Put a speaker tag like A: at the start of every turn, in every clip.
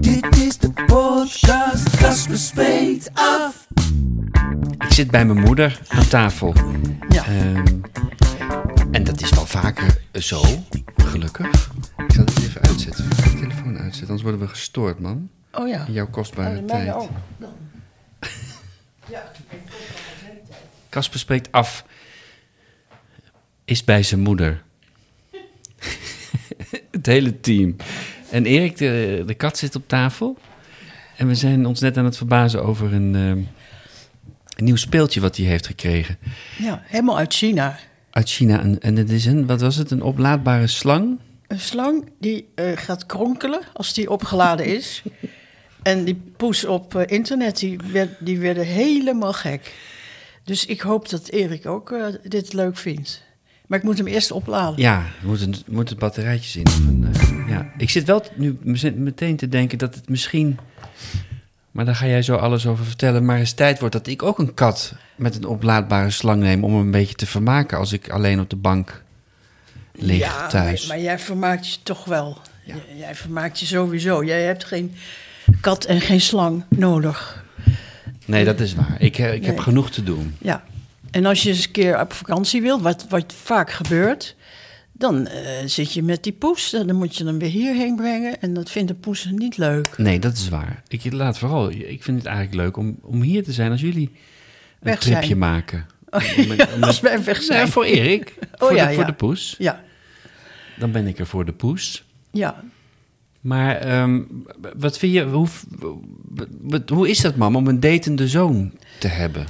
A: Dit is de podcast, Casper spreekt af.
B: Ik zit bij mijn moeder aan tafel.
C: Ja.
B: Ehm, en dat is wel vaker zo, gelukkig. Ik zal het even uitzetten. Ik ga de telefoon uitzetten, anders worden we gestoord, man.
C: Oh ja.
B: In jouw kostbare
C: mij
B: tijd.
C: ook.
B: Casper spreekt af. Is bij zijn moeder. het hele team. En Erik, de, de kat, zit op tafel. En we zijn ons net aan het verbazen over een, ehm, een nieuw speeltje wat hij heeft gekregen.
C: Ja, helemaal uit China.
B: Uit China. En, en het is een, wat was het, een oplaadbare slang?
C: Een slang die eh, gaat kronkelen als die opgeladen is. en die poes op eh, internet, die, werd, die werden helemaal gek. Dus ik hoop dat Erik ook eh, dit leuk vindt. Maar ik moet hem eerst opladen.
B: Ja, er moeten, er moeten batterijtjes in. Of een, eh, ja. Ik zit wel nu meteen te denken dat het misschien... Maar daar ga jij zo alles over vertellen. Maar eens tijd wordt dat ik ook een kat met een oplaadbare slang neem... om hem een beetje te vermaken als ik alleen op de bank lig
C: ja,
B: thuis.
C: Maar, maar jij vermaakt je toch wel. Jij vermaakt je sowieso. Jij hebt geen kat en geen slang nodig.
B: Nee, dat is waar. Ik, ik heb genoeg te doen.
C: Ja, en als je eens een keer op vakantie wilt, wat, wat vaak gebeurt, dan eh, zit je met die poes. Dan moet je hem weer hierheen brengen en dat vindt de poes niet leuk.
B: Nee, dat is waar. Ik laat vooral... Ik vind het eigenlijk leuk om, om hier te zijn als jullie een
C: Weg
B: tripje
C: zijn.
B: maken. Om
C: Als wij weg
B: Ja,
C: zijn.
B: voor Erik.
C: Oh,
B: voor,
C: ja,
B: de, voor de poes.
C: Ja,
B: Dan ben ik er voor de poes.
C: ja.
B: Maar ehm, wat vind je, hoe, wat- hoe is dat, mam, om een datende zoon te hebben?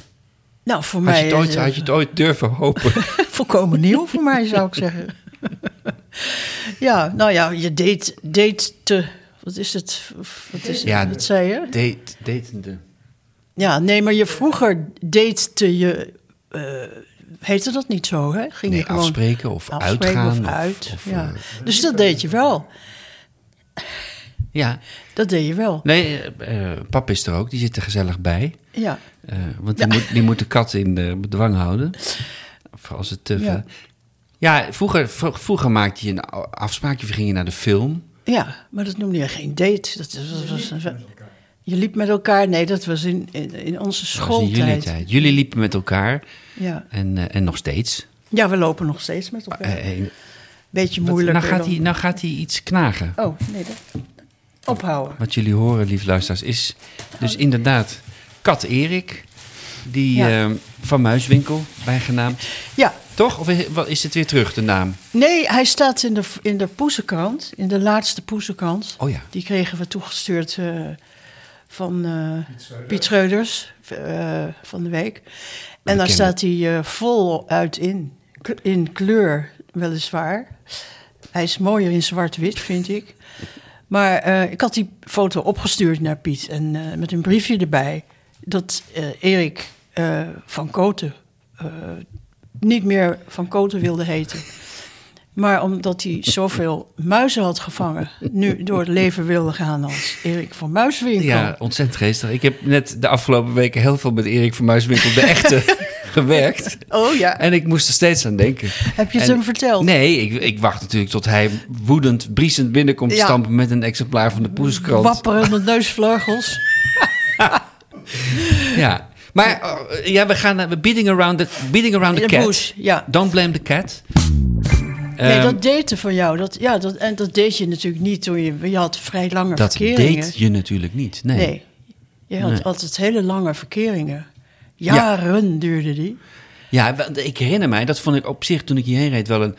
C: Nou, voor
B: Had je,
C: mij
B: het ooit, had je het ooit durven hopen?
C: volkomen nieuw voor mij, zou ik zeggen. ja, nou ja, je date, date te... Wat is het? Wat, is,
B: Ja,
C: wat zei je?
B: Date, datende.
C: Ja, nee, maar je vroeger date je... eh, heette dat niet zo, hè? Ging
B: Nee,
C: je gewoon
B: afspreken of
C: afspreken
B: uitgaan.
C: Of uit,
B: of,
C: ja.
B: eh,
C: dus dat deed je wel.
B: ja.
C: Dat deed je wel.
B: Nee, eh, eh, pap is er ook, die zit er gezellig bij.
C: Ja,
B: want die, moet, die moet de kat in de bedwang houden. Of als het te
C: Ja.
B: Ja, vroeger, vro- vroeger maakte je een afspraak, je ging je naar de film.
C: ja, maar dat noemde je geen date. Dat was, was, je liep met elkaar. Nee, dat was in, in, in onze
B: in jullie
C: schooltijd.
B: tijd. Jullie liepen met elkaar
C: Ja.
B: en, eh, en nog steeds.
C: ja, we lopen nog steeds met elkaar.
B: Eh,
C: Beetje moeilijk.
B: Nou gaat, hij, nou gaat hij iets knagen.
C: Oh, nee, dat... Ophouden.
B: Wat jullie horen, lieve luisteraars, is dus inderdaad Kat Erik. Die
C: Ja.
B: eh, van Muiswinkel, bijgenaamd.
C: Ja,
B: Toch? Of is, wat, is het weer terug, de naam?
C: nee, hij staat in de, in de poezenkrant. In de laatste poezenkrant.
B: Oh ja.
C: Die kregen we toegestuurd eh, van eh, Piet Schreuders eh, van de week. En daar staat hij eh, vol uit in. In kleur, weliswaar. Hij is mooier in zwart-wit, vind ik. Maar eh, ik had die foto opgestuurd naar Piet. En eh, met een briefje erbij. Dat eh, Erik eh, van Koten eh, niet meer van Koten wilde heten. Maar omdat hij zoveel muizen had gevangen, nu door het leven wilde gaan als Erik van Muiswinkel.
B: Ja, ontzettend geestig. Ik heb net de afgelopen weken heel veel met Erik van Muiswinkel, de echte, gewerkt.
C: Oh ja,
B: En ik moest er steeds aan denken.
C: heb je het
B: En-
C: hem verteld?
B: Nee, ik, ik wacht natuurlijk tot hij woedend, briesend binnenkomt
C: Ja.
B: stampen met een exemplaar van de Poeskrant.
C: Wapperende neusvleugels.
B: Ja. Maar oh, ja, we gaan naar bidding around the, bidding around the cat.
C: bush, ja.
B: Don't blame the cat.
C: Nee,
B: Ehm,
C: dat daten van jou, dat, ja, dat, en dat deed je natuurlijk niet toen je, je had vrij lange
B: dat
C: verkeringen.
B: deed je natuurlijk niet. Nee.
C: Nee, je had
B: Nee.
C: altijd hele lange verkeringen. Jaren duurde die.
B: Ja, ik herinner mij, dat vond ik op zich toen ik hierheen reed wel een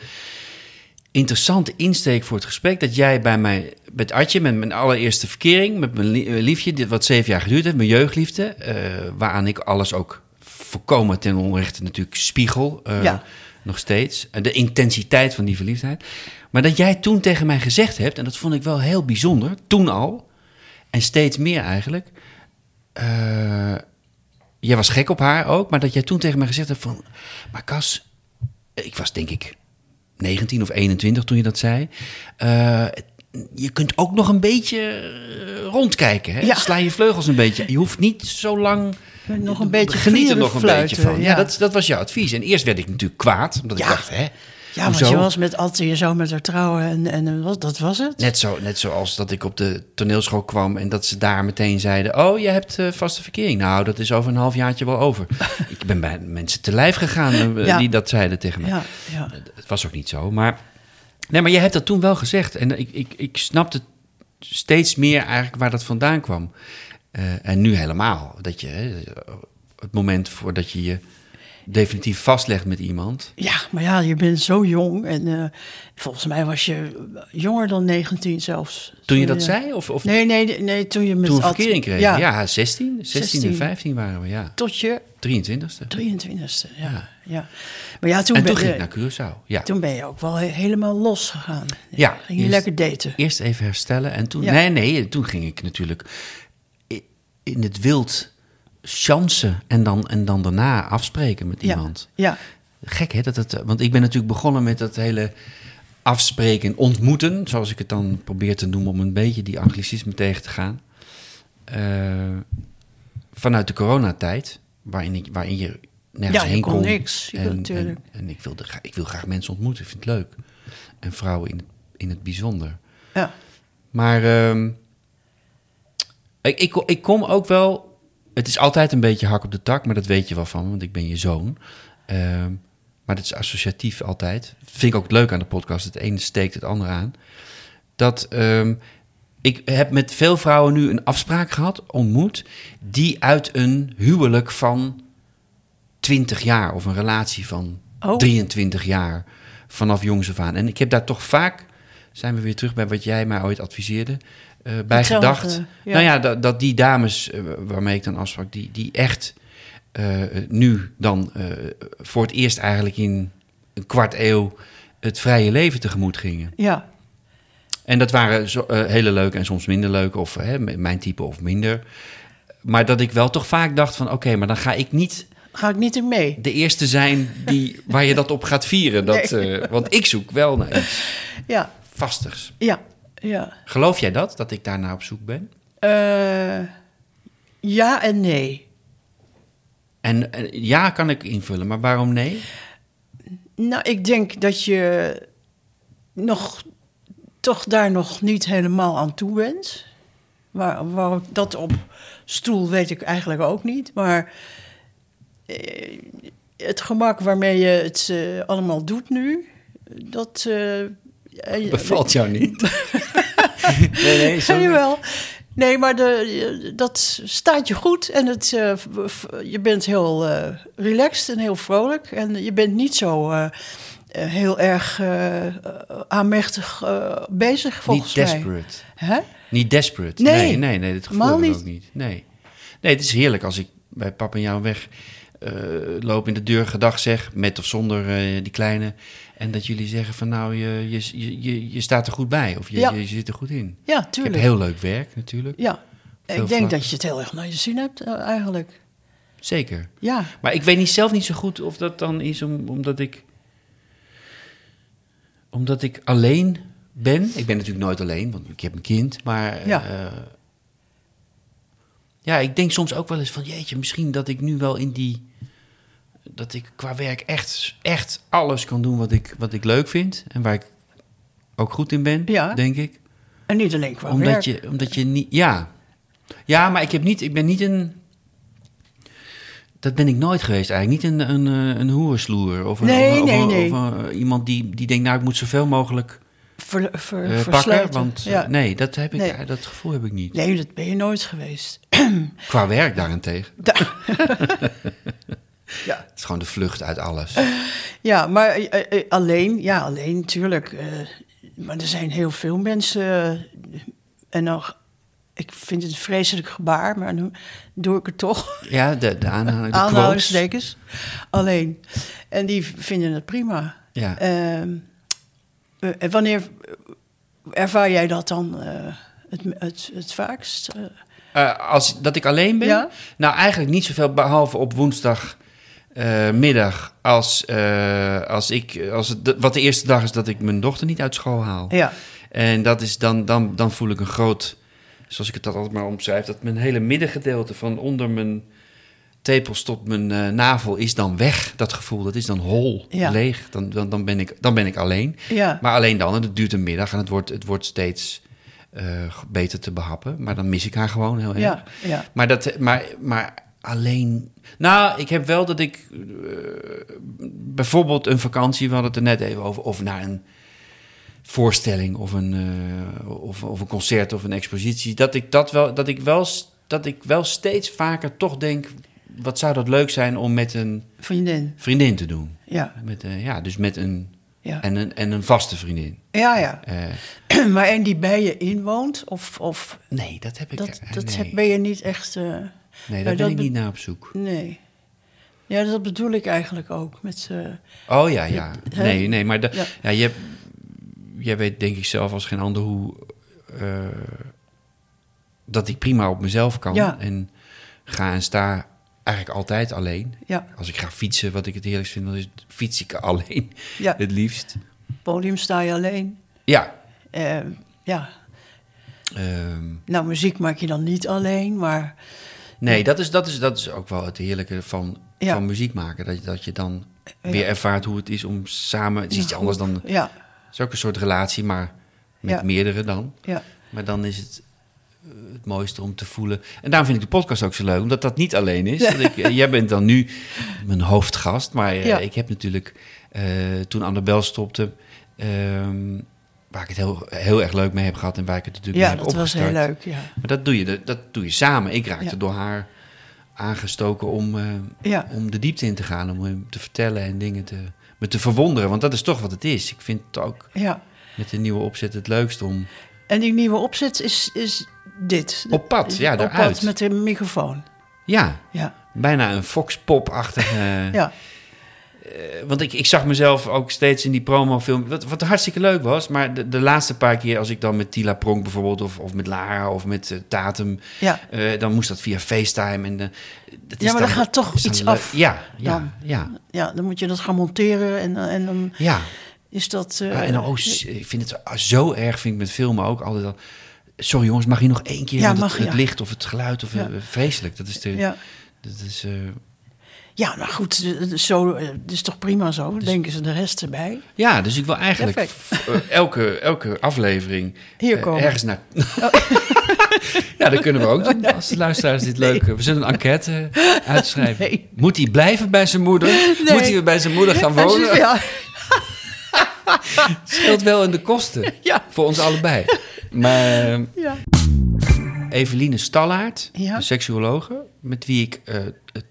B: interessante insteek voor het gesprek. Dat jij bij mij, met Artje, met mijn allereerste verkering, met mijn eh, liefje, dit wat zeven jaar geduurd heeft, mijn jeugdliefde, eh, waaraan ik alles ook volkomen ten onrechte natuurlijk spiegel, eh,
C: Ja.
B: nog steeds. De intensiteit van die verliefdheid. Maar dat jij toen tegen mij gezegd hebt, en dat vond ik wel heel bijzonder, toen al, En steeds meer eigenlijk. Eh, jij was gek op haar ook, maar dat jij toen tegen mij gezegd hebt van... Maar Cas, ik was denk ik 19 of 21 toen je dat zei. Eh, je kunt ook nog een beetje eh, rondkijken. Hè?
C: Ja.
B: Sla je vleugels een beetje. Je hoeft niet zo lang...
C: Nog een beetje
B: Geniet er nog een beetje van. Ja,
C: ja.
B: dat, dat was jouw advies. En eerst werd ik natuurlijk kwaad, omdat ik dacht, hè,
C: Ja, want je was met Atte je zo met haar trouwen en, en eh, dat was het.
B: Net, zo, net zoals dat ik op de toneelschool kwam en dat ze daar meteen zeiden: Oh, je hebt eh, vaste verkering. Nou, dat is over een halfjaartje wel over. ik ben bij mensen te lijf gegaan eh,
C: Ja.
B: die dat zeiden tegen mij.
C: Ja, ja.
B: Het was ook niet zo. Maar, nee, maar je hebt dat toen wel gezegd. En ik, ik, ik snapte steeds meer eigenlijk waar dat vandaan kwam. Eh, en nu helemaal. Dat je, het moment voordat je je definitief vastlegt met iemand.
C: Ja, maar ja, je bent zo jong. En eh, volgens mij was je jonger dan 19 zelfs.
B: Toen je dat zei? Of, of
C: Nee, nee, nee, toen je met
B: toen verkering kregen?
C: Ja,
B: Ja, 16, 16 en
C: 16.
B: 15 waren we, ja.
C: tot je
B: 23ste.
C: 23ste. Ja,
B: Ja.
C: ja. Maar ja, toen,
B: En
C: ben,
B: toen ging
C: je-
B: ik naar Curaçao. Ja.
C: toen ben je ook wel he- helemaal losgegaan.
B: Ja,
C: Ging je
B: eerst-
C: lekker daten.
B: Eerst even herstellen en toen... Nee, nee, toen ging ik natuurlijk in het wild chansen en dan, en dan daarna afspreken met iemand.
C: ja,
B: Gek hè, dat het, want ik ben natuurlijk begonnen met dat hele afspreken en ontmoeten, zoals ik het dan probeer te noemen om een beetje die anglicisme tegen te gaan. Eh, vanuit de coronatijd, waarin, ik, waarin je nergens
C: Ja,
B: heen
C: kon niks,
B: en, en, ik, wilde, ik wil graag mensen ontmoeten, ik vind het leuk. En vrouwen in, in het bijzonder.
C: ja.
B: Maar ehm, ik, ik, ik kom ook wel. Het is altijd een beetje hak op de tak, maar dat weet je wel van, want ik ben je zoon. Ehm, maar dat is associatief altijd. Dat vind ik ook leuk aan de podcast. Het ene steekt het andere aan. Dat ehm, ik heb met veel vrouwen nu een afspraak gehad, ontmoet, die uit een huwelijk van 20 jaar of een relatie van
C: Oh.
B: 23 jaar vanaf jongs af aan. En ik heb daar toch vaak, zijn we weer terug bij wat jij mij ooit adviseerde, eh, bij
C: Hetzelfde,
B: gedacht.
C: ja.
B: Nou ja, dat, dat die dames eh, waarmee ik dan afsprak, die, die echt eh, nu dan voor het eerst eigenlijk in een kwart eeuw het vrije leven tegemoet gingen.
C: ja.
B: En dat waren zo, hele leuke en soms minder leuke, of hè, mijn type of minder. Maar dat ik wel toch vaak dacht van, oké, maar dan ga ik niet
C: Ga ik niet in mee.
B: de eerste zijn die, waar je dat op gaat vieren. Dat, want ik zoek wel naar iets
C: Ja,
B: vastigs.
C: ja, ja.
B: Geloof jij dat, dat ik daarnaar op zoek ben?
C: Eh, ja en nee.
B: En ja, kan ik invullen, maar waarom nee?
C: Nou, ik denk dat je nog, toch daar nog niet helemaal aan toe bent. Waar, waar dat op stoel weet ik eigenlijk ook niet. Maar eh, het gemak waarmee je het eh, allemaal doet nu, dat... eh,
B: Bevalt jou niet? nee, nee, zo
C: jawel. Nee, maar de, dat staat je goed en het, eh, je bent heel eh, relaxed en heel vrolijk. En je bent niet zo eh, eh, heel erg eh, eh, aanmächtig eh, bezig, volgens
B: Niet
C: mij.
B: desperate.
C: Hè?
B: Niet desperate.
C: Nee,
B: nee, nee, nee dat gevoel ik
C: niet.
B: ook niet. Nee. nee, het is heerlijk als ik bij papa en jou weg eh, loop in de deur gedag zeg, met of zonder eh, die kleine. En dat jullie zeggen van nou, je, je, je, je, je staat er goed bij of je,
C: Ja.
B: je, je zit er goed in.
C: Ja,
B: Ik heb
C: tuurlijk.
B: heel leuk werk natuurlijk.
C: Ja,
B: Veel
C: ik denk dat je het heel erg naar je zin hebt, eh, eigenlijk.
B: Zeker.
C: Ja,
B: Maar ik weet niet, zelf niet zo goed of dat dan is om, omdat ik. Omdat ik alleen ben. Ik ben natuurlijk nooit alleen, want ik heb een kind. Maar.
C: Ja.
B: eh, ja, ik denk soms ook wel eens van jeetje, misschien dat ik nu wel in die. Dat ik qua werk echt, echt alles kan doen wat ik, wat ik leuk vind. En waar ik ook goed in ben,
C: Ja.
B: denk ik.
C: en niet alleen qua
B: omdat,
C: werk.
B: je, omdat je niet. Ja. Ja, maar ik, heb niet, ik ben niet een. Dat ben ik nooit geweest eigenlijk. Niet een, een, eh, een hoerensloer. Of, een,
C: Nee,
B: of,
C: nee,
B: of,
C: nee.
B: of, eh, iemand die, die denkt, nou, ik moet zoveel mogelijk
C: Ver, ver,
B: eh, pakken. Want
C: ja.
B: nee, dat, heb ik,
C: Nee.
B: dat gevoel heb ik niet.
C: nee, dat ben je nooit geweest.
B: Qua werk daarentegen.
C: Da- ja.
B: Het is gewoon de vlucht uit alles.
C: Ja, maar eh, eh, alleen, ja, alleen natuurlijk. eh, maar er zijn heel veel mensen. eh, en nog, ik vind het een vreselijk gebaar, maar nu doe ik het toch.
B: Ja, de, de.
C: Aanhalingstekens. Alleen. En die vinden het prima.
B: Ja.
C: Ehm, eh, en wanneer ervaar jij dat dan eh, het, het, het vaakst? Eh,
B: Eh, als, dat ik alleen ben?
C: Ja.
B: Nou, eigenlijk niet zoveel, behalve op woensdag eh, middag. Als, eh, als ik, als het, wat de eerste dag is dat ik mijn dochter niet uit school haal.
C: ja,
B: En dat is dan, dan, dan voel ik een groot, zoals ik het altijd maar omschrijf, dat mijn hele middengedeelte van onder mijn tepels tot mijn eh, navel is dan weg. Dat gevoel, dat is dan hol,
C: Ja.
B: leeg. Dan, dan, dan, ben ik, dan ben ik alleen.
C: ja.
B: Maar alleen dan, en het duurt een middag en het wordt, het wordt steeds beter te behappen. Maar dan mis ik haar gewoon heel erg.
C: ja, ja.
B: Maar, dat, maar, maar alleen. Nou, ik heb wel dat ik. eh, bijvoorbeeld een vakantie, we hadden het er net even over. Of naar een voorstelling of een, eh, of, of een concert of een expositie. Dat ik, dat wel, dat, ik wel, dat ik wel steeds vaker toch denk. Wat zou dat leuk zijn om met een
C: Vriendin.
B: vriendin te doen?
C: Ja,
B: Met, eh, ja, dus met een.
C: ja.
B: En een, en een vaste vriendin.
C: Ja, ja. Maar en die bij je inwoont? Of, of
B: nee, dat heb ik.
C: dat, dat
B: nee.
C: heb, ben je niet echt...
B: nee, daar ben ik niet naar op zoek.
C: nee. Ja, dat bedoel ik eigenlijk ook. Met, eh,
B: Oh ja, ja. Nee, nee, maar
C: Ja.
B: ja. je hebt, jij weet denk ik zelf als geen ander hoe... eh, dat ik prima op mezelf kan.
C: Ja.
B: En ga en sta eigenlijk altijd alleen.
C: ja,
B: Als ik ga fietsen, wat ik het heerlijkst vind, dan is fiets ik alleen.
C: ja,
B: Het liefst.
C: podium sta je alleen.
B: Ja.
C: Eh, ja,
B: ehm,
C: nou, muziek maak je dan niet alleen, maar...
B: nee, dat is, dat, is, dat is ook wel het heerlijke van,
C: Ja.
B: van muziek maken. Dat, je- dat je dan
C: Ja.
B: weer ervaart hoe het is om samen... Het is iets anders dan... Het
C: Ja,
B: is ook een soort relatie, maar met meerdere dan.
C: ja,
B: Maar dan is het eh, het mooiste om te voelen. En daarom vind ik de podcast ook zo leuk, omdat dat niet alleen is. Dat ik, eh, jij bent dan nu mijn hoofdgast, maar eh, ik heb natuurlijk toen Annabel stopte, ehm, waar ik het heel, heel erg leuk mee heb gehad en waar ik het natuurlijk
C: ja
B: mee heb
C: dat was heel leuk, ja.
B: Maar dat doe je, dat, dat doe je samen. Ik raakte
C: Ja.
B: door haar aangestoken om, eh,
C: Ja,
B: om de diepte in te gaan, om hem te vertellen en dingen te, me te verwonderen. Want dat is toch wat het is. Ik vind het ook
C: ja.
B: met de nieuwe opzet het leukst om
C: En die nieuwe opzet is, is dit.
B: op pad, ja,
C: Op
B: daaruit.
C: pad met de microfoon.
B: Ja,
C: Ja,
B: bijna een foxpop-achtige...
C: ja,
B: Eh, want ik, ik zag mezelf ook steeds in die promofilm... Wat, wat hartstikke leuk was, maar de, de laatste paar keer... als ik dan met Tila Pronk bijvoorbeeld... of, of met Lara of met eh, Tatum...
C: ja.
B: eh, dan moest dat via FaceTime. En, eh, dat is
C: Ja, maar
B: dan-
C: gaat toch iets
B: leuk.
C: af
B: Ja, ja,
C: dan.
B: ja,
C: Ja, dan moet je dat gaan monteren en, en dan
B: ja.
C: is dat... eh,
B: Ja, en dan, oh, ik vind het zo erg, vind ik met filmen ook altijd al... Sorry jongens, mag je nog één keer
C: Ja,
B: want
C: mag,
B: het, licht of het geluid? Of, eh, vreselijk, dat is de...
C: ja.
B: Dat is, eh,
C: ja, maar goed, eh, zo, eh, het is toch prima zo, denken ze de rest erbij.
B: Ja, dus ik wil eigenlijk eh, elke, elke aflevering
C: Hier
B: eh,
C: komen.
B: ergens naar. ja, dat kunnen we ook doen. Als de luisteraars dit leuk We zullen een enquête eh, uitschrijven.
C: Nee.
B: Moet hij blijven bij zijn moeder? Moet hij bij zijn moeder gaan wonen?
C: Ja,
B: Scheelt wel in de kosten.
C: Ja.
B: Voor ons allebei. Maar eh,
C: ja.
B: Eveline Stallaert,
C: Ja.
B: seksuologe, met wie ik eh,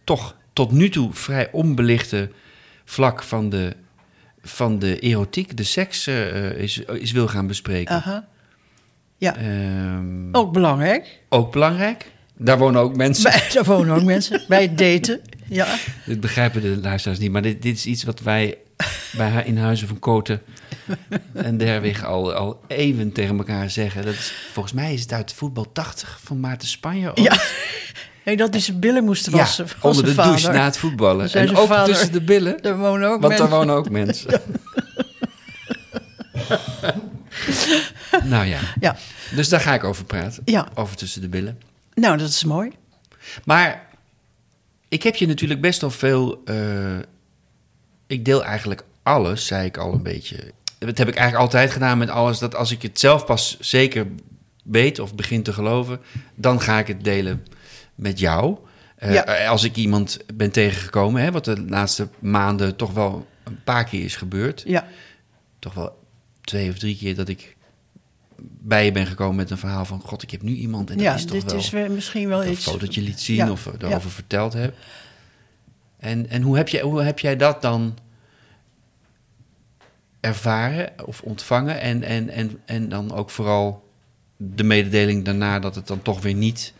B: toch tot nu toe vrij onbelichte vlak van de, van de erotiek, de seks, eh, is, is wil gaan bespreken.
C: Aha. Ja,
B: Ehm,
C: ook belangrijk.
B: Ook belangrijk. Daar wonen ook mensen.
C: Bij, daar wonen ook mensen. Bij het daten. Ja,
B: Dit begrijpen de luisteraars niet, maar dit, dit is iets wat wij bij haar in Huizen van Koten en Derwig al, al eeuwen tegen elkaar zeggen. Dat is, volgens mij is het uit voetbal 80 van Maarten Spanje. ook.
C: ja. Nee, dat hij zijn billen moest wassen.
B: onder de douche na het voetballen. En
C: zijn
B: ook
C: vader-
B: tussen de billen,
C: Daar wonen ook
B: want
C: mensen.
B: daar wonen ook mensen. nou ja,
C: Ja.
B: dus daar ga ik over praten.
C: Ja.
B: Over tussen de billen.
C: Nou, dat is mooi.
B: Maar ik heb je natuurlijk best wel veel. eh, ik deel eigenlijk alles, zei ik al een beetje. Dat heb ik eigenlijk altijd gedaan met alles. Dat als ik het zelf pas zeker weet of begin te geloven, dan ga ik het delen met jou. Eh,
C: Ja.
B: Als ik iemand ben tegengekomen, hè, wat de laatste maanden toch wel een paar keer is gebeurd.
C: Ja,
B: Toch wel twee of drie keer dat ik bij je ben gekomen met een verhaal van... God, ik heb nu iemand en dat
C: ja
B: is toch
C: dit
B: wel
C: is weer misschien wel
B: een
C: iets...
B: fotootje liet zien
C: Ja,
B: of erover verteld heb. En, en hoe, heb jij, hoe heb jij dat dan ervaren of ontvangen? En, en, en, en dan ook vooral de mededeling daarna dat het dan toch weer niet...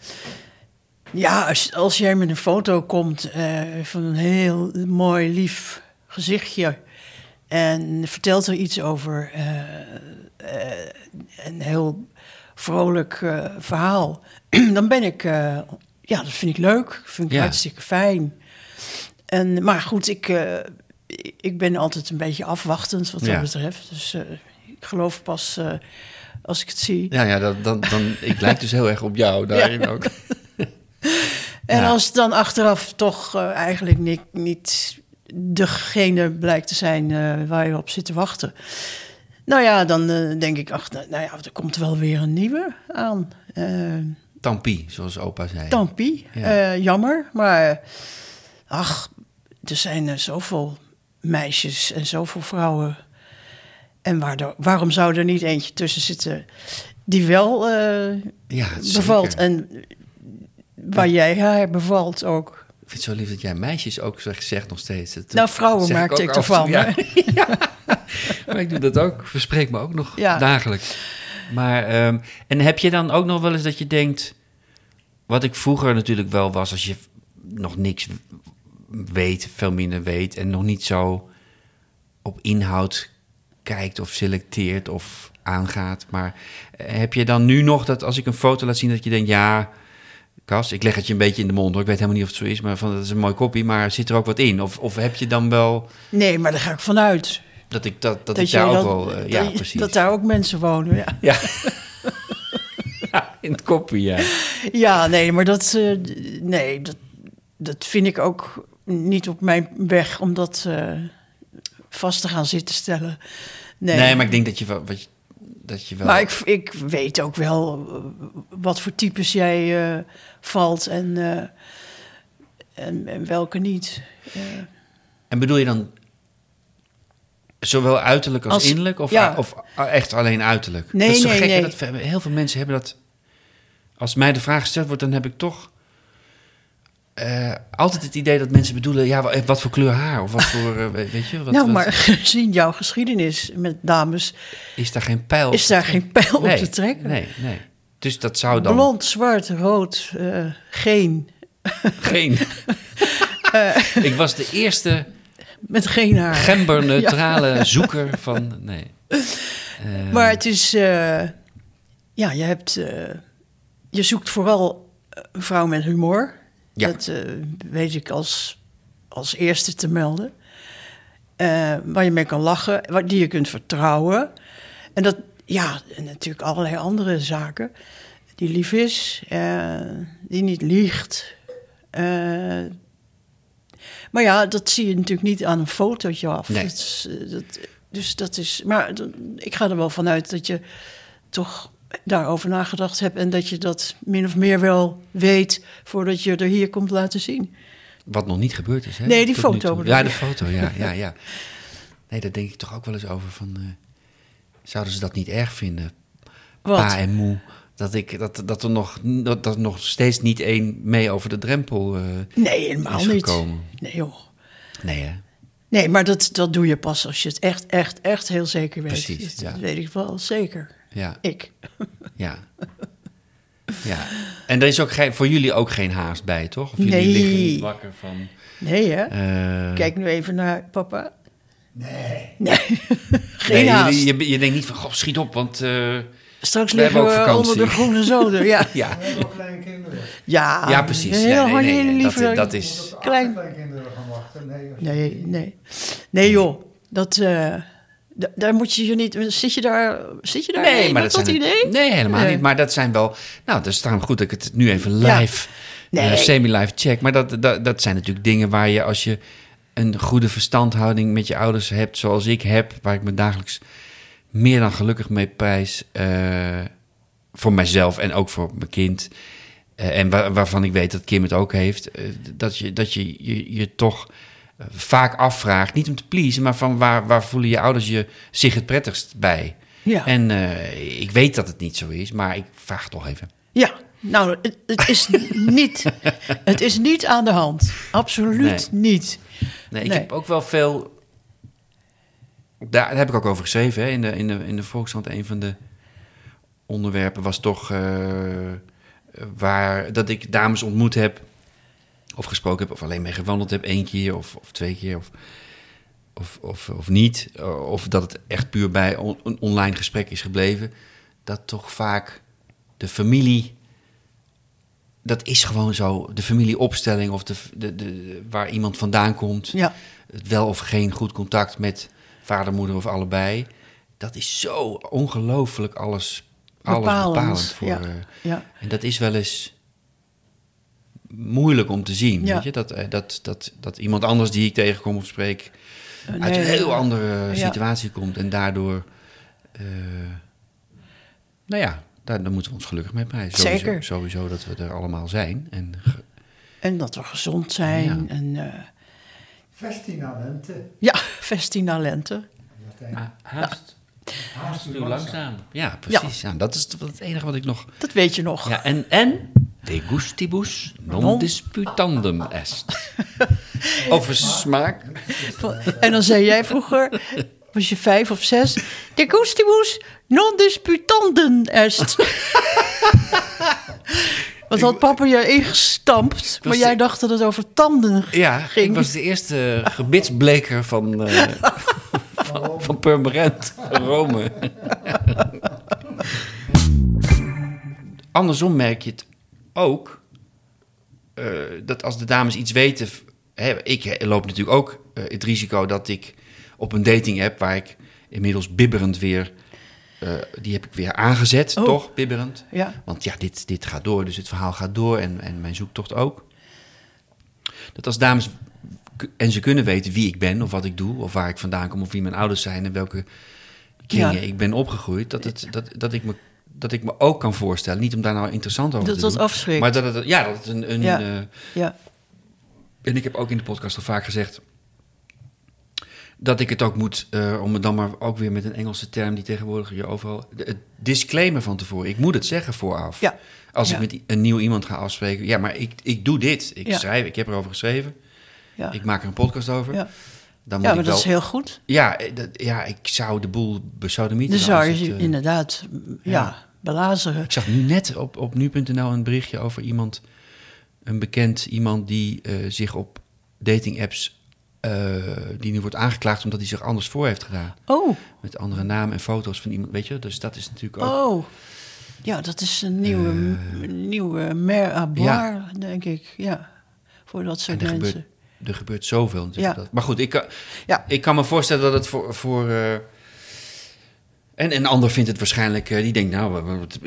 C: Ja, als, als jij met een foto komt eh, van een heel mooi, lief gezichtje... en vertelt er iets over... eh, eh, een heel vrolijk verhaal, dan ben ik, ja, dat vind ik leuk. Vind ik
B: Ja.
C: hartstikke fijn. En, maar goed, ik, ik ben altijd een beetje afwachtend wat dat
B: Ja.
C: betreft. Dus ik geloof pas als ik het zie.
B: Ja, ja dat, dan, dan, ik lijk dus heel erg op jou daarin ook.
C: En
B: Ja.
C: als dan achteraf toch eh, eigenlijk niet, niet degene blijkt te zijn eh, waar je op zit te wachten. Nou ja, dan eh, denk ik, ach, nou, nou ja, er komt wel weer een nieuwe aan.
B: Tampie, zoals opa zei.
C: Tampie,
B: Ja.
C: jammer. Maar ach, er zijn er zoveel meisjes en zoveel vrouwen. En waardoor, waarom zou er niet eentje tussen zitten die wel eh,
B: ja,
C: bevalt? En waar jij haar bevalt ook.
B: Ik vind het zo lief dat jij meisjes ook zegt, zegt nog steeds. Dat-
C: Nou, vrouwen
B: ook
C: ik
B: toe,
C: ervan,
B: Ja. Ja. maar ik doe dat ook. Verspreek me ook nog
C: Ja.
B: dagelijks. Maar, ehm, en heb je dan ook nog wel eens dat je denkt... Wat ik vroeger natuurlijk wel was, als je nog niks weet, veel minder weet... en nog niet zo op inhoud kijkt of selecteert of aangaat. Maar eh, heb je dan nu nog dat als ik een foto laat zien dat je denkt... ja, Kas, ik leg het je een beetje in de mond hoor. Ik weet helemaal niet of het zo is, maar van, dat is een mooi kopie. Maar zit er ook wat in? Of, of heb je dan wel
C: Nee, maar daar ga ik vanuit.
B: dat ik dat, dat,
C: Dat,
B: ik daar ook
C: dat-
B: wel... eh, ja, precies.
C: dat daar ook mensen wonen, ja.
B: Ja. Ja, in het kopie, ja.
C: Ja, nee, maar dat, eh, nee, dat, dat vind ik ook niet op mijn weg om dat eh, vast te gaan zitten stellen. Nee,
B: Nee, maar ik denk dat je. Wat je, dat je wel
C: Maar ik, ik weet ook wel eh, wat voor types jij eh, valt en, eh, en, en welke niet.
B: En bedoel je dan zowel uiterlijk als,
C: Als-
B: innerlijk? Of,
C: ja.
B: of echt alleen uiterlijk?
C: Nee,
B: dat is zo
C: nee,
B: gek,
C: nee.
B: Dat, heel veel mensen hebben dat... Als mij de vraag gesteld wordt, dan heb ik toch... eh, altijd het idee dat mensen bedoelen... Ja, wa- wat voor kleur haar? Of wat voor... eh, weet je? Wat,
C: nou,
B: wat-
C: maar gezien jouw geschiedenis met dames,
B: Is daar geen pijl
C: is daar geen pijl op te trekken.
B: Nee, nee. Dus dat zou dan
C: Blond, zwart, rood, eh, geen.
B: geen... ik was de eerste
C: Met geen haar.
B: gemberneutrale zoeker van... Nee. Eh,
C: Maar het is, eh, ja, je hebt, eh, je zoekt vooral een vrouw met humor.
B: Ja.
C: Dat eh, weet ik als, als eerste te melden. Eh, waar je mee kan lachen, waar, die je kunt vertrouwen. En dat, ja, en natuurlijk allerlei andere zaken. Die lief is, eh, die niet liegt. Maar ja, dat zie je natuurlijk niet aan een fotootje af.
B: Nee.
C: Dat dus dat is. Maar ik ga er wel vanuit dat je toch daarover nagedacht hebt en dat je dat min of meer wel weet voordat je er hier komt laten zien.
B: Wat nog niet gebeurd is, hè?
C: Nee, die
B: Tot
C: foto
B: Ja, de foto, ja, ja, ja. Nee, daar denk ik toch ook wel eens over van... eh, zouden ze dat niet erg vinden,
C: Wat?
B: pa en moe? Dat, ik, dat, dat, er nog, dat, dat nog steeds niet één mee over de drempel eh,
C: Nee, helemaal
B: is
C: niet. Nee, joh.
B: Nee, hè?
C: Nee, maar dat, dat doe je pas als je het echt, echt, echt heel zeker weet.
B: Precies,
C: dat weet ik wel zeker.
B: Ja,
C: Ik.
B: ja. Ja. En er is ook geen, voor jullie ook geen haast bij, toch? Of jullie
C: Nee.
B: liggen niet wakker van...
C: Nee, hè?
B: eh,
C: Kijk nu even naar papa. Nee. Nee. Geen
B: nee,
C: haast.
B: je, je denkt niet van, goh, schiet op, want... eh,
C: Straks
B: we hebben
C: liggen
B: ook
C: we
B: vakantie.
C: onder de groene zoden. Ja,
B: ja,
D: nog kleine kinderen.
C: ja,
B: ja, precies.
C: Heel
B: Ja, nee, nee, nee,
C: lieve-
B: dat, dat is...
C: Klein.
D: Kleinkinderen gaan wachten. Nee,
C: Nee, nee. Nee, joh. Dat, eh, da- daar moet je je niet... Zit je daar, zit je daar
B: Nee, maar dat, zijn
C: idee?
B: Nee, helemaal
C: Nee.
B: niet. Maar dat zijn wel. Nou, dat is daarom goed dat ik het nu even
C: Ja.
B: live,
C: Nee.
B: eh, semi-live check. Maar dat, dat, dat zijn natuurlijk dingen waar je als je een goede verstandhouding met je ouders hebt, zoals ik heb, waar ik me dagelijks meer dan gelukkig mee prijs. eh, voor mijzelf en ook voor mijn kind. eh, en waar- waarvan ik weet dat Kim het ook heeft. dat je dat je, je, je toch vaak afvraagt, niet om te pleasen, maar van waar, waar voelen je ouders je zich het prettigst bij?
C: Ja.
B: En eh, ik weet dat het niet zo is, maar ik vraag toch even.
C: Ja, nou, het, het, is niet, het is niet aan de hand. Absoluut niet.
B: Nee, ik
C: Nee.
B: heb ook wel veel. Daar heb ik ook over geschreven. Hè. In, de, in, de, in de Volkskrant, een van de onderwerpen was toch. eh, waar dat ik dames ontmoet heb. Of gesproken heb, of alleen mee gewandeld heb, één keer of, of twee keer. Of, of, of, of niet. Of dat het echt puur bij on- een online gesprek is gebleven. Dat toch vaak de familie. Dat is gewoon zo. De familieopstelling of de, de, de, waar iemand vandaan komt.
C: Ja,
B: Het wel of geen goed contact met vader, moeder of allebei. Dat is zo ongelooflijk alles, alles
C: Bepalend,
B: bepalend, voor.
C: ja.
B: eh,
C: ja.
B: en dat is wel eens moeilijk om te zien.
C: Ja.
B: Weet je? Dat, eh, dat, dat, dat iemand anders die ik tegenkom of spreek
C: Eh,
B: uit een heel andere
C: ja.
B: situatie komt en daardoor. eh, nou ja, daar, daar moeten we ons gelukkig mee prijzen. Sowieso,
C: Zeker.
B: Sowieso dat we er allemaal zijn. En ge-
C: En dat we gezond zijn.
B: Ja.
C: En eh,
D: Festina Lente.
C: ja, festina lente.
B: haast,
D: Haast u
B: doe langzaam. Ja, precies. Ja. dat is het enige wat ik nog.
C: Dat weet je nog.
B: Ja, en, en de gustibus non disputandum est. Over smaak.
C: En dan zei jij vroeger, was je vijf of zes, de gustibus non disputanden est. Want had papa je ingestampt, maar jij
B: de-
C: dacht dat het over tanden
B: Ja,
C: ging.
B: ik was de eerste gebitsbleker van, eh van, van Purmerend, Rome. Andersom merk je het ook, eh, dat als de dames iets weten... Hè, ik loop natuurlijk ook eh, het risico dat ik op een dating app... waar ik inmiddels bibberend weer... eh, die heb ik weer aangezet,
C: Oh.
B: toch? Bibberend.
C: Ja,
B: Want ja, dit, dit gaat door, dus het verhaal gaat door en, en mijn zoektocht ook. Dat als dames, en ze kunnen weten wie ik ben of wat ik doe, of waar ik vandaan kom, of wie mijn ouders zijn en welke kringen
C: Ja.
B: ik ben opgegroeid, dat, het, dat, dat, ik me, dat ik me ook kan voorstellen, niet om daar nou interessant over
C: dat
B: te
C: dat
B: doen,
C: afschrikt.
B: maar dat het, ja, dat het een, een
C: Ja.
B: eh,
C: ja.
B: en ik heb ook in de podcast al vaak gezegd dat ik het ook moet, eh, om het dan maar ook weer met een Engelse term die tegenwoordig je overal. Het disclaimer van tevoren. Ik moet het zeggen vooraf.
C: Ja.
B: Als
C: Ja.
B: ik met een nieuw iemand ga afspreken. Ja, maar ik, ik doe dit. Ik schrijf, ik heb erover geschreven.
C: Ja,
B: Ik maak er een podcast over.
C: Ja.
B: Dan moet
C: ja
B: ik
C: maar
B: wel,
C: dat is heel goed.
B: ja, eh, dat, ja, ik zou de boel besodemieten.
C: Dan zou je
B: het, eh,
C: inderdaad ja,
B: ja.
C: belazeren.
B: ik zag nu net op, op nu.nl een berichtje over iemand, een bekend iemand die eh, zich op dating apps, die nu wordt aangeklaagd omdat hij zich anders voor heeft gedaan.
C: Oh,
B: Met andere namen en foto's van iemand, weet je? Dus dat is natuurlijk ook...
C: oh. Ja, dat is een nieuwe, nieuwe mer à boire, denk ik. Ja, voor dat soort mensen.
B: Er gebeurt zoveel natuurlijk.
C: Ja.
B: Dat- maar goed, ik kan,
C: Ja.
B: ik kan me voorstellen dat het voor... voor eh, en een ander vindt het waarschijnlijk... eh, die denkt, nou, wat-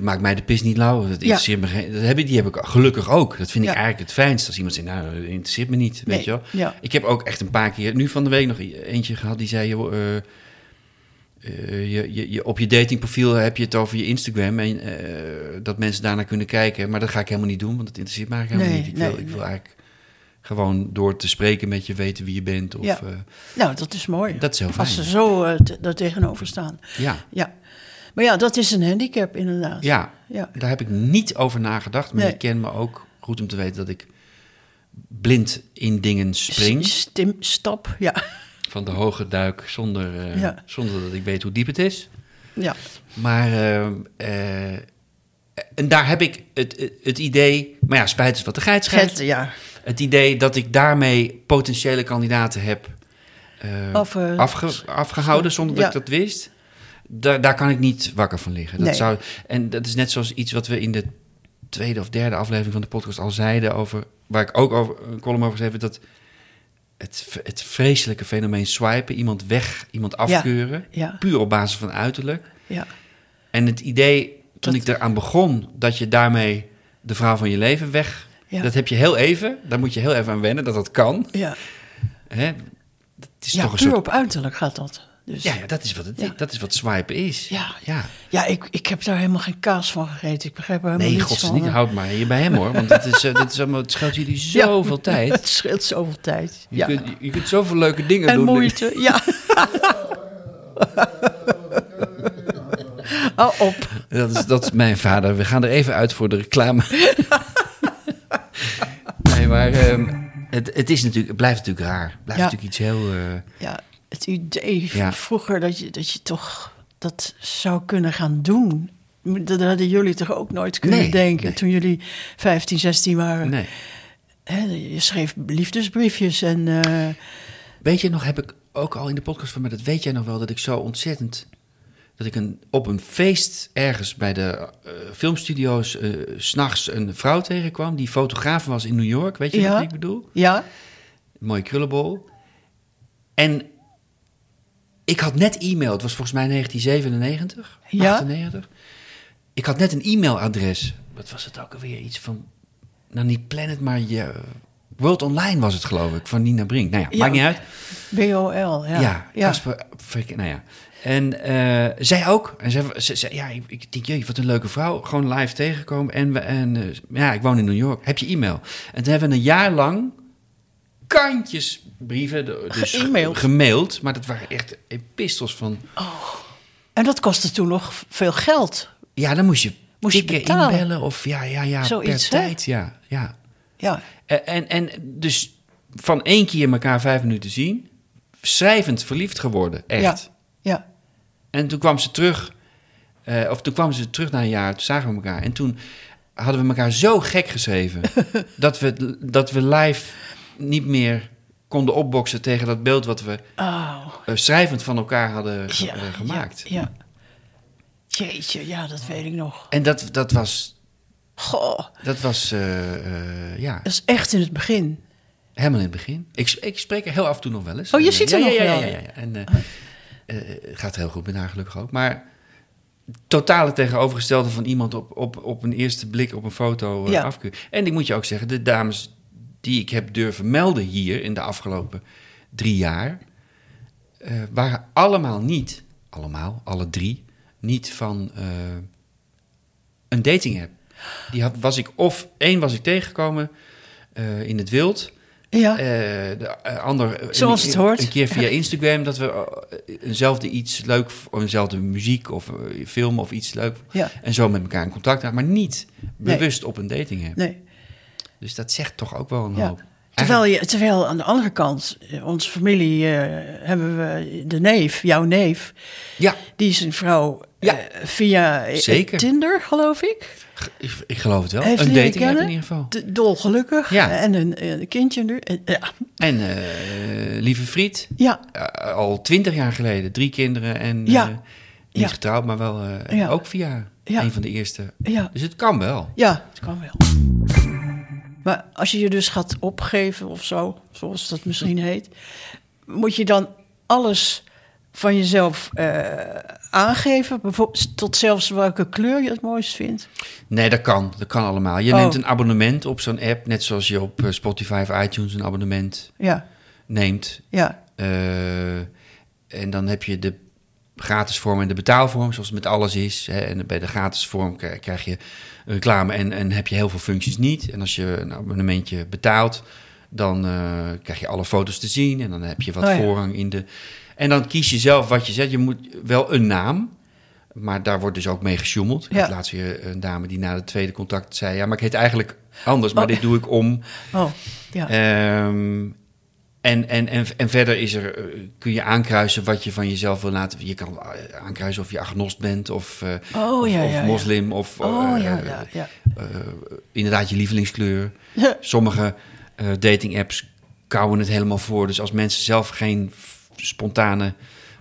B: maakt mij de pis niet lauw. Dat interesseert me geen... Dat heb ik, die heb ik gelukkig ook. Dat vind ik
C: Ja.
B: eigenlijk het fijnst. Als iemand zegt, nou, dat interesseert me niet, weet
C: Nee,
B: je wel.
C: ja.
B: Ik heb ook echt een paar keer... Nu van de week nog eentje gehad die zei... joh, eh, eh, je, je, je, op je datingprofiel heb je het over je Instagram en eh, dat mensen daarnaar kunnen kijken. Maar dat ga ik helemaal niet doen, want het interesseert me eigenlijk helemaal
C: Nee,
B: niet. Ik wil,
C: nee,
B: ik wil eigenlijk gewoon door te spreken met je weten wie je bent. Of,
C: Ja.
B: eh,
C: Nou, dat is mooi.
B: Dat is heel
C: Als
B: fijn.
C: ze zo t- daar tegenover staan.
B: ja,
C: Ja. Maar ja, dat is een handicap inderdaad.
B: ja,
C: Ja.
B: daar heb ik niet over nagedacht. Maar
C: Nee.
B: je kent me ook goed om te weten dat ik blind in dingen spring.
C: Stim, stap, ja.
B: Van de hoge duik zonder, eh,
C: Ja.
B: zonder dat ik weet hoe diep het is.
C: ja.
B: Maar, en daar heb ik het, het idee, maar ja, spijt is wat de geit schijnt.
C: Ja.
B: Het idee dat ik daarmee potentiële kandidaten heb eh, afge- afgehouden zonder dat
C: ja.
B: ik dat wist. Daar, daar kan ik niet wakker van liggen. Dat
C: Nee.
B: zou, en dat is net zoals iets wat we in de tweede of derde aflevering van de podcast al zeiden over, waar ik ook over, een column over geschreven, dat het, het vreselijke fenomeen swipen, iemand weg, iemand afkeuren,
C: Ja.
B: puur op basis van uiterlijk.
C: Ja.
B: En het idee, toen
C: Dat-
B: ik eraan begon, dat je daarmee de vrouw van je leven weg...
C: Ja.
B: Dat heb je heel even, daar moet je heel even aan wennen, dat dat kan.
C: Ja,
B: Hè? Dat is
C: ja
B: toch een
C: puur
B: soort...
C: op uiterlijk gaat dat. Dus.
B: Ja, ja, dat is wat het
C: Ja.
B: dat is wat swipen is.
C: Ja.
B: ja.
C: Ja, ik, ik heb daar helemaal geen kaas van gegeten. Ik begrijp er helemaal
B: Nee,
C: niets van.
B: niet. Houd maar hier bij hem hoor. Want het, is, eh, dit is allemaal, het scheelt jullie zoveel tijd.
C: Het scheelt zoveel tijd.
B: Je, kunt, je kunt zoveel leuke dingen
C: en
B: doen.
C: moeite, ja. oh, op.
B: Dat is, dat is mijn vader. We gaan er even uit voor de reclame. Nee, maar ehm, het, het, is natuurlijk, het blijft natuurlijk raar. Het blijft
C: Ja.
B: natuurlijk iets heel... eh,
C: Ja, het idee van
B: Ja.
C: vroeger dat je, dat je toch dat zou kunnen gaan doen. Dat hadden jullie toch ook nooit kunnen
B: Nee,
C: denken
B: nee.
C: toen jullie 15, 16 waren.
B: nee.
C: Hè, je schreef liefdesbriefjes en eh,
B: Weet je nog, heb ik ook al in de podcast van, maar dat weet jij nog wel, dat ik zo ontzettend dat ik een, op een feest ergens bij de eh, filmstudio's s s'nachts een vrouw tegenkwam die fotograaf was in New York. Weet je
C: Ja.
B: wat ik bedoel?
C: Ja?
B: Een mooie krullenbol. En ik had net e-mail, het was volgens mij 1997,
C: Ja.
B: 98. Ik had net een e-mailadres. Wat was het ook alweer? Iets van, nou niet Planet, maar je, World Online was het geloof ik, van Nina Brink. Nou ja,
C: Ja.
B: maakt niet uit.
C: BOL, ja.
B: Ja, Casper, Frik- nou ja. En eh, zij ook. En zij, ze, ze- ja, ik, ik denk, jee, wat een leuke vrouw. Gewoon live tegengekomen. En, we, en eh, ja, ik woon in New York. Heb je e-mail? En toen hebben we een jaar lang kantjes brieven dus gemaild. Maar dat waren echt epistels van...
C: En dat kostte toen nog veel geld.
B: Ja, dan moest je,
C: Moest je betalen.
B: inbellen. Of ja, ja, ja,
C: Zoiets,
B: per
C: hè?
B: tijd. Ja, ja.
C: Ja.
B: En, en, en dus van één keer elkaar vijf minuten zien... schrijvend verliefd geworden. Echt.
C: Ja. Ja.
B: En toen kwam ze terug, eh, of toen kwam ze terug na een jaar, toen zagen we elkaar. En toen hadden we elkaar zo gek geschreven dat, we, dat we live niet meer konden opboksen tegen dat beeld wat we
C: Oh.
B: eh, schrijvend van elkaar hadden ge-
C: Ja,
B: eh, gemaakt.
C: Ja, ja. Jeetje, ja, dat weet ik nog.
B: En dat, dat was,
C: Goh,
B: dat was ja,
C: dat is echt in het begin.
B: helemaal in het begin. Ik, ik spreek er heel af en toe nog wel eens.
C: Oh, je
B: En,
C: ziet er
B: ja,
C: nog
B: ja,
C: wel.
B: Ja, ja, ja. En eh, het gaat heel goed met haar gelukkig ook. Maar totale tegenovergestelde van iemand op, op, op een eerste blik op een foto eh,
C: Ja.
B: afkeuren. En ik moet je ook zeggen, de dames die ik heb durven melden hier in de afgelopen drie jaar... eh, waren allemaal niet, allemaal, alle drie, niet van een dating app. Die had, was ik of één was ik tegengekomen in het wild.
C: Ja,
B: Eh, de eh, ander, eh,
C: Zoals
B: een,
C: het hoort.
B: Een keer via Instagram dat we eenzelfde iets leuk, of eenzelfde muziek of film of iets leuk.
C: Ja.
B: En zo met elkaar in contact raken, maar niet
C: Nee.
B: bewust op een dating app.
C: nee.
B: Dus dat zegt toch ook wel een
C: Ja.
B: hoop.
C: Terwijl, je, terwijl aan de andere kant, eh, onze familie, eh, hebben we de neef, jouw neef,
B: Ja,
C: die is een vrouw
B: Ja.
C: eh, via
B: Zeker.
C: Tinder, geloof ik.
B: ik, ik geloof het wel.
C: Heeft
B: een dating in ieder geval.
C: Dolgelukkig.
B: Ja.
C: En een, een kindje nu. En, ja.
B: En lieve Friet,
C: ja,
B: al twintig jaar geleden, drie kinderen en
C: Ja.
B: niet getrouwd, maar wel
C: Ja.
B: ook via een van de eerste.
C: ja,
B: Dus het kan wel.
C: ja, het kan wel. Maar als je je dus gaat opgeven of zo, zoals dat misschien heet, moet je dan alles van jezelf eh, aangeven? Bijvoorbeeld tot zelfs welke kleur je het mooist vindt?
B: Nee, dat kan. Dat kan allemaal. Je
C: Oh.
B: neemt een abonnement op zo'n app, net zoals je op eh, Spotify of iTunes een abonnement
C: Ja,
B: neemt.
C: ja,
B: Eh, en dan heb je de gratis vorm en de betaalvorm, zoals het met alles is. Hè. En bij de gratis vorm krijg je reclame en, en heb je heel veel functies niet. En als je een abonnementje betaalt, dan eh, krijg je alle foto's te zien. En dan heb je wat
C: Oh ja.
B: voorrang in de... En dan kies je zelf wat je zet. Je moet wel een naam, maar daar wordt dus ook mee gesjoemeld. Ik
C: Ja.
B: had laatst weer een dame die na het tweede contact zei... ja, maar ik heet eigenlijk anders, maar
C: Oh.
B: dit doe ik om...
C: oh, ja.
B: Ehm, en, en, en, en verder is er, eh, kun je aankruisen wat je van jezelf wil laten. Je kan eh, aankruisen of je agnost bent of, eh,
C: Oh,
B: of,
C: ja,
B: of
C: ja, ja.
B: moslim of
C: Oh,
B: inderdaad je lievelingskleur. Sommige dating apps kouwen het helemaal voor. Dus als mensen zelf geen spontane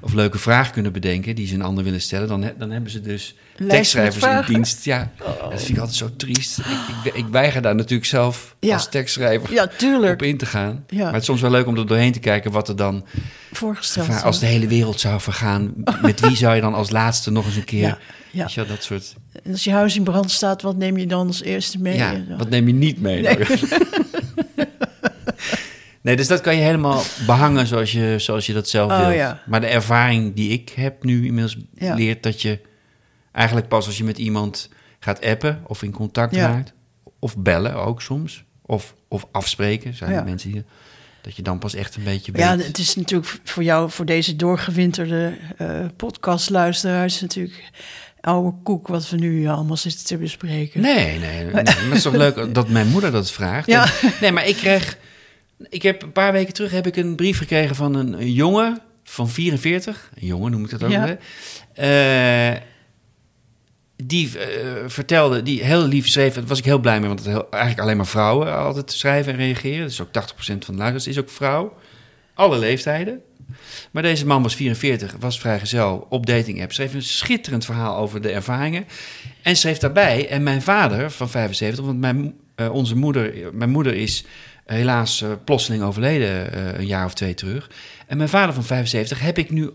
B: of leuke vraag kunnen bedenken die ze een ander willen stellen, dan, dan hebben ze dus tekstschrijvers in.
C: Oh.
B: dienst. Ja, dat vind ik altijd zo triest. Ik, ik, ik weiger daar natuurlijk zelf
C: Ja.
B: als tekstschrijver
C: Ja, tuurlijk.
B: op in te gaan.
C: Ja.
B: Maar het is soms wel leuk om er doorheen te kijken wat er dan...
C: Voorgesteld.
B: gevaar- als de hele wereld zou vergaan, met wie zou je dan als laatste nog eens een keer...
C: Ja, ja.
B: Je dat soort...
C: Als je huis in brand staat, wat neem je dan als eerste mee?
B: ja, wat neem je niet mee? Nee. nee, dus dat kan je helemaal behangen zoals je, zoals je dat zelf
C: Oh,
B: wilt.
C: ja.
B: Maar de ervaring die ik heb nu inmiddels
C: Ja.
B: leert dat je eigenlijk pas als je met iemand gaat appen of in contact
C: Ja.
B: raakt, of bellen ook soms, of, of afspreken, zijn er mensen die... Dat je dan pas echt een beetje weet...
C: Ja, het is natuurlijk voor jou, voor deze doorgewinterde eh podcastluisteraars, natuurlijk oude koek wat we nu allemaal zitten te bespreken.
B: Nee, nee, nee. Maar het is toch leuk dat mijn moeder dat vraagt.
C: Ja.
B: En- nee, maar ik kreeg... Ik heb een paar weken terug heb ik een brief gekregen van een, een jongen van 44. Een jongen noem ik dat ook.
C: Ja.
B: Hè? Eh, die eh, vertelde, die heel lief schreef. Daar was ik heel blij mee, want het heel, eigenlijk alleen maar vrouwen altijd schrijven en reageren. Dus ook 80% van de luisteraars is ook vrouw. Alle leeftijden. Maar deze man was 44, was vrijgezel op dating app. Schreef een schitterend verhaal over de ervaringen. En schreef daarbij, en mijn vader van 75, want mijn, eh, onze moeder, mijn moeder is helaas eh, plotseling overleden eh, een jaar of twee terug. En mijn vader van 75 heb ik nu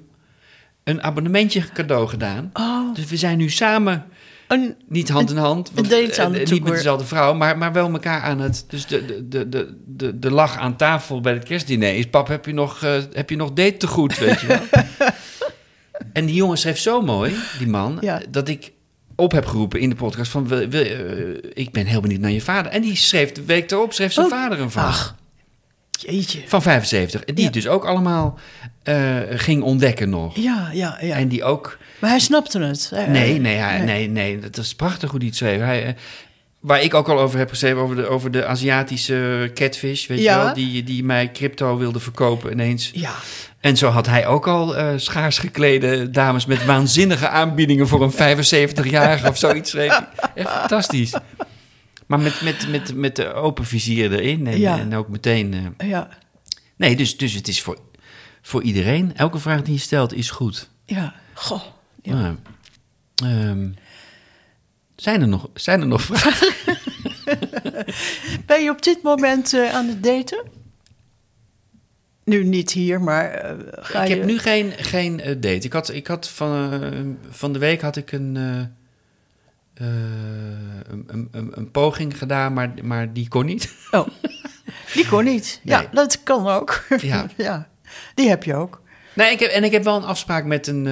B: een abonnementje cadeau gedaan.
C: Oh,
B: Dus we zijn nu samen
C: een,
B: niet hand in hand.
C: een aan
B: eh, Niet met dezelfde vrouw, maar, maar wel elkaar aan het... Dus de, de, de, de, de, de lach aan tafel bij het kerstdiner is... Pap, heb je nog, eh, heb je nog date te goed, weet je wel? en die jongen schreef zo mooi, die man...
C: Ja.
B: dat ik op heb geroepen in de podcast van... Wil, wil, eh, ik ben heel benieuwd naar je vader. En die schreef de week erop schreef zijn
C: Oh.
B: vader een verhaal.
C: ach, jeetje.
B: Van 75. En die
C: Ja.
B: dus ook allemaal eh, ging ontdekken nog.
C: Ja, ja, ja.
B: En die ook...
C: maar hij snapte het.
B: Nee, nee, hij-
C: nee.
B: nee, nee, dat is prachtig hoe hij het schreef. Hij, eh, waar ik ook al over heb geschreven, over de, over de Aziatische catfish, weet
C: Ja.
B: je wel, die, die mij crypto wilde verkopen ineens.
C: Ja,
B: En zo had hij ook al eh, schaars geklede dames met waanzinnige aanbiedingen voor een 75-jarige of zoiets. Echt fantastisch. Maar met, met, met, met de open vizier erin en,
C: Ja.
B: en ook meteen... eh,
C: ja,
B: nee, dus, dus het is voor, voor iedereen. Elke vraag die je stelt is goed.
C: ja. Goh. Ja.
B: Nou, ehm, zijn, er nog, zijn er nog vragen?
C: Ben je op dit moment eh, aan het daten? Nu niet hier, maar eh, ga
B: ik
C: je...
B: heb nu geen, geen eh, date. Ik had, ik had van, van de week had ik een, een, een, poging gedaan, maar, maar die kon niet.
C: Oh, die kon niet. Ja, dat kan ook.
B: Ja.
C: ja, die heb je ook.
B: Nee, ik heb, en ik heb wel een afspraak met een,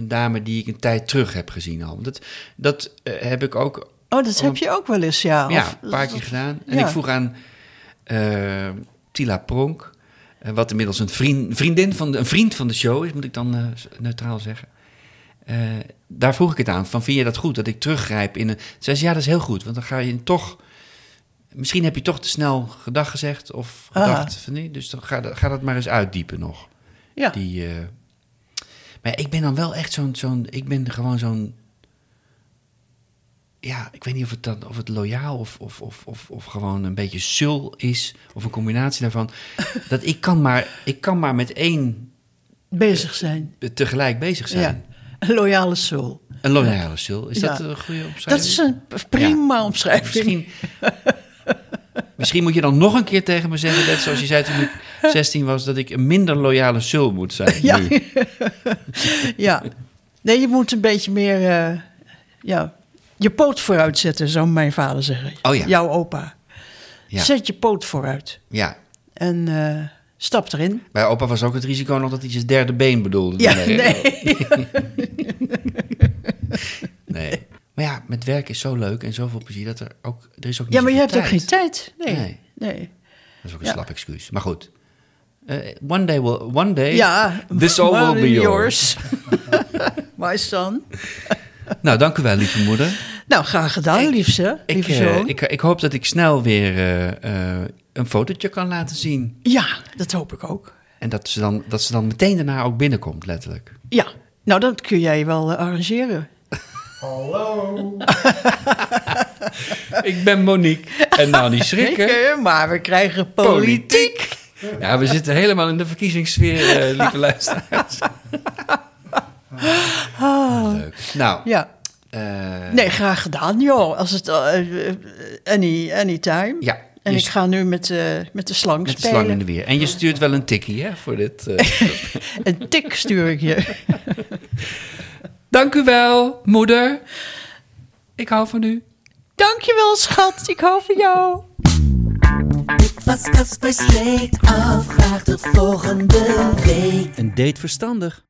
B: een dame die ik een tijd terug heb gezien al. Dat, dat eh, heb ik ook
C: Oh, dat heb je ook wel eens, ja.
B: ja,
C: Of-
B: een paar keer gedaan. En
C: ja.
B: ik vroeg aan eh, Tila Pronk, eh, wat inmiddels een, vriend, vriendin van de, een vriend van de show is, moet ik dan neutraal zeggen. Daar vroeg ik het aan, van vind je dat goed, dat ik teruggrijp in een... Ze zei ze, ja, dat is heel goed, want dan ga je toch... Misschien heb je toch te snel gedag gezegd of gedacht van nee, dus dan ga, dat- ga dat maar eens uitdiepen nog.
C: Ja,
B: Die, Maar ik ben dan wel echt zo'n, zo'n ik ben gewoon zo'n, ja, ik weet niet of het dan, of het loyaal of, of, of, of, of gewoon een beetje sul is, of een combinatie daarvan. dat ik kan maar, ik kan maar met één
C: bezig zijn.
B: tegelijk bezig zijn.
C: Ja, een loyale soul.
B: Een loyale sul, is
C: Ja.
B: dat een goede omschrijving?
C: Dat is een prima omschrijving.
B: Misschien, misschien moet je dan nog een keer tegen me zeggen, net zoals je zei toen ik 16 was, dat ik een minder loyale sul moet zijn.
C: Ja.
B: nu.
C: Ja. Nee, je moet een beetje meer... eh, ja, je poot vooruit zetten, zou mijn vader zeggen.
B: Oh ja.
C: Jouw opa.
B: Ja.
C: Zet je poot vooruit.
B: ja.
C: En eh, stap erin.
B: Bij opa was ook het risico nog dat hij zijn derde been bedoelde.
C: Ja,
B: Nee.
C: nee.
B: Nee. Maar ja, met werk is zo leuk en zoveel plezier dat er ook... Er is ook niet
C: Ja, maar je hebt ook geen tijd. Nee.
B: Nee.
C: nee.
B: Dat is ook een
C: Ja.
B: slap excuus. Maar goed. Eh, one day will... One day...
C: Ja,
B: This all will be yours.
C: My son.
B: Nou, dank u wel, lieve moeder.
C: Nou, graag gedaan, liefste.
B: Ik,
C: Lieve
B: eh,
C: zoon.
B: ik, ik hoop dat ik snel weer eh, eh, een fotootje kan laten zien.
C: Ja, dat hoop ik ook.
B: En dat ze, dan, dat ze dan meteen daarna ook binnenkomt, letterlijk.
C: Ja, nou, dat kun jij wel eh, arrangeren.
D: Hallo.
B: ik ben Monique. En nou niet schrikken.
C: Maar we krijgen politiek.
B: Ja, we zitten helemaal in de verkiezingssfeer, eh, lieve luisteraars. Leuk. Nou,
C: Ja,
B: eh,
C: nee, graag gedaan, joh. Als het eh, any, anytime.
B: ja.
C: En ik ga nu met, met de slang
B: met de
C: spelen.
B: slang in de weer. En je stuurt wel een tikkie, hè, voor dit.
C: Een tik stuur ik je.
B: Dank u wel, moeder. Ik hou van u.
C: Dankjewel, schat. Ik hou van jou.
A: Dit was Caspers Leek af. Graag tot volgende week.
E: Een date verstandig.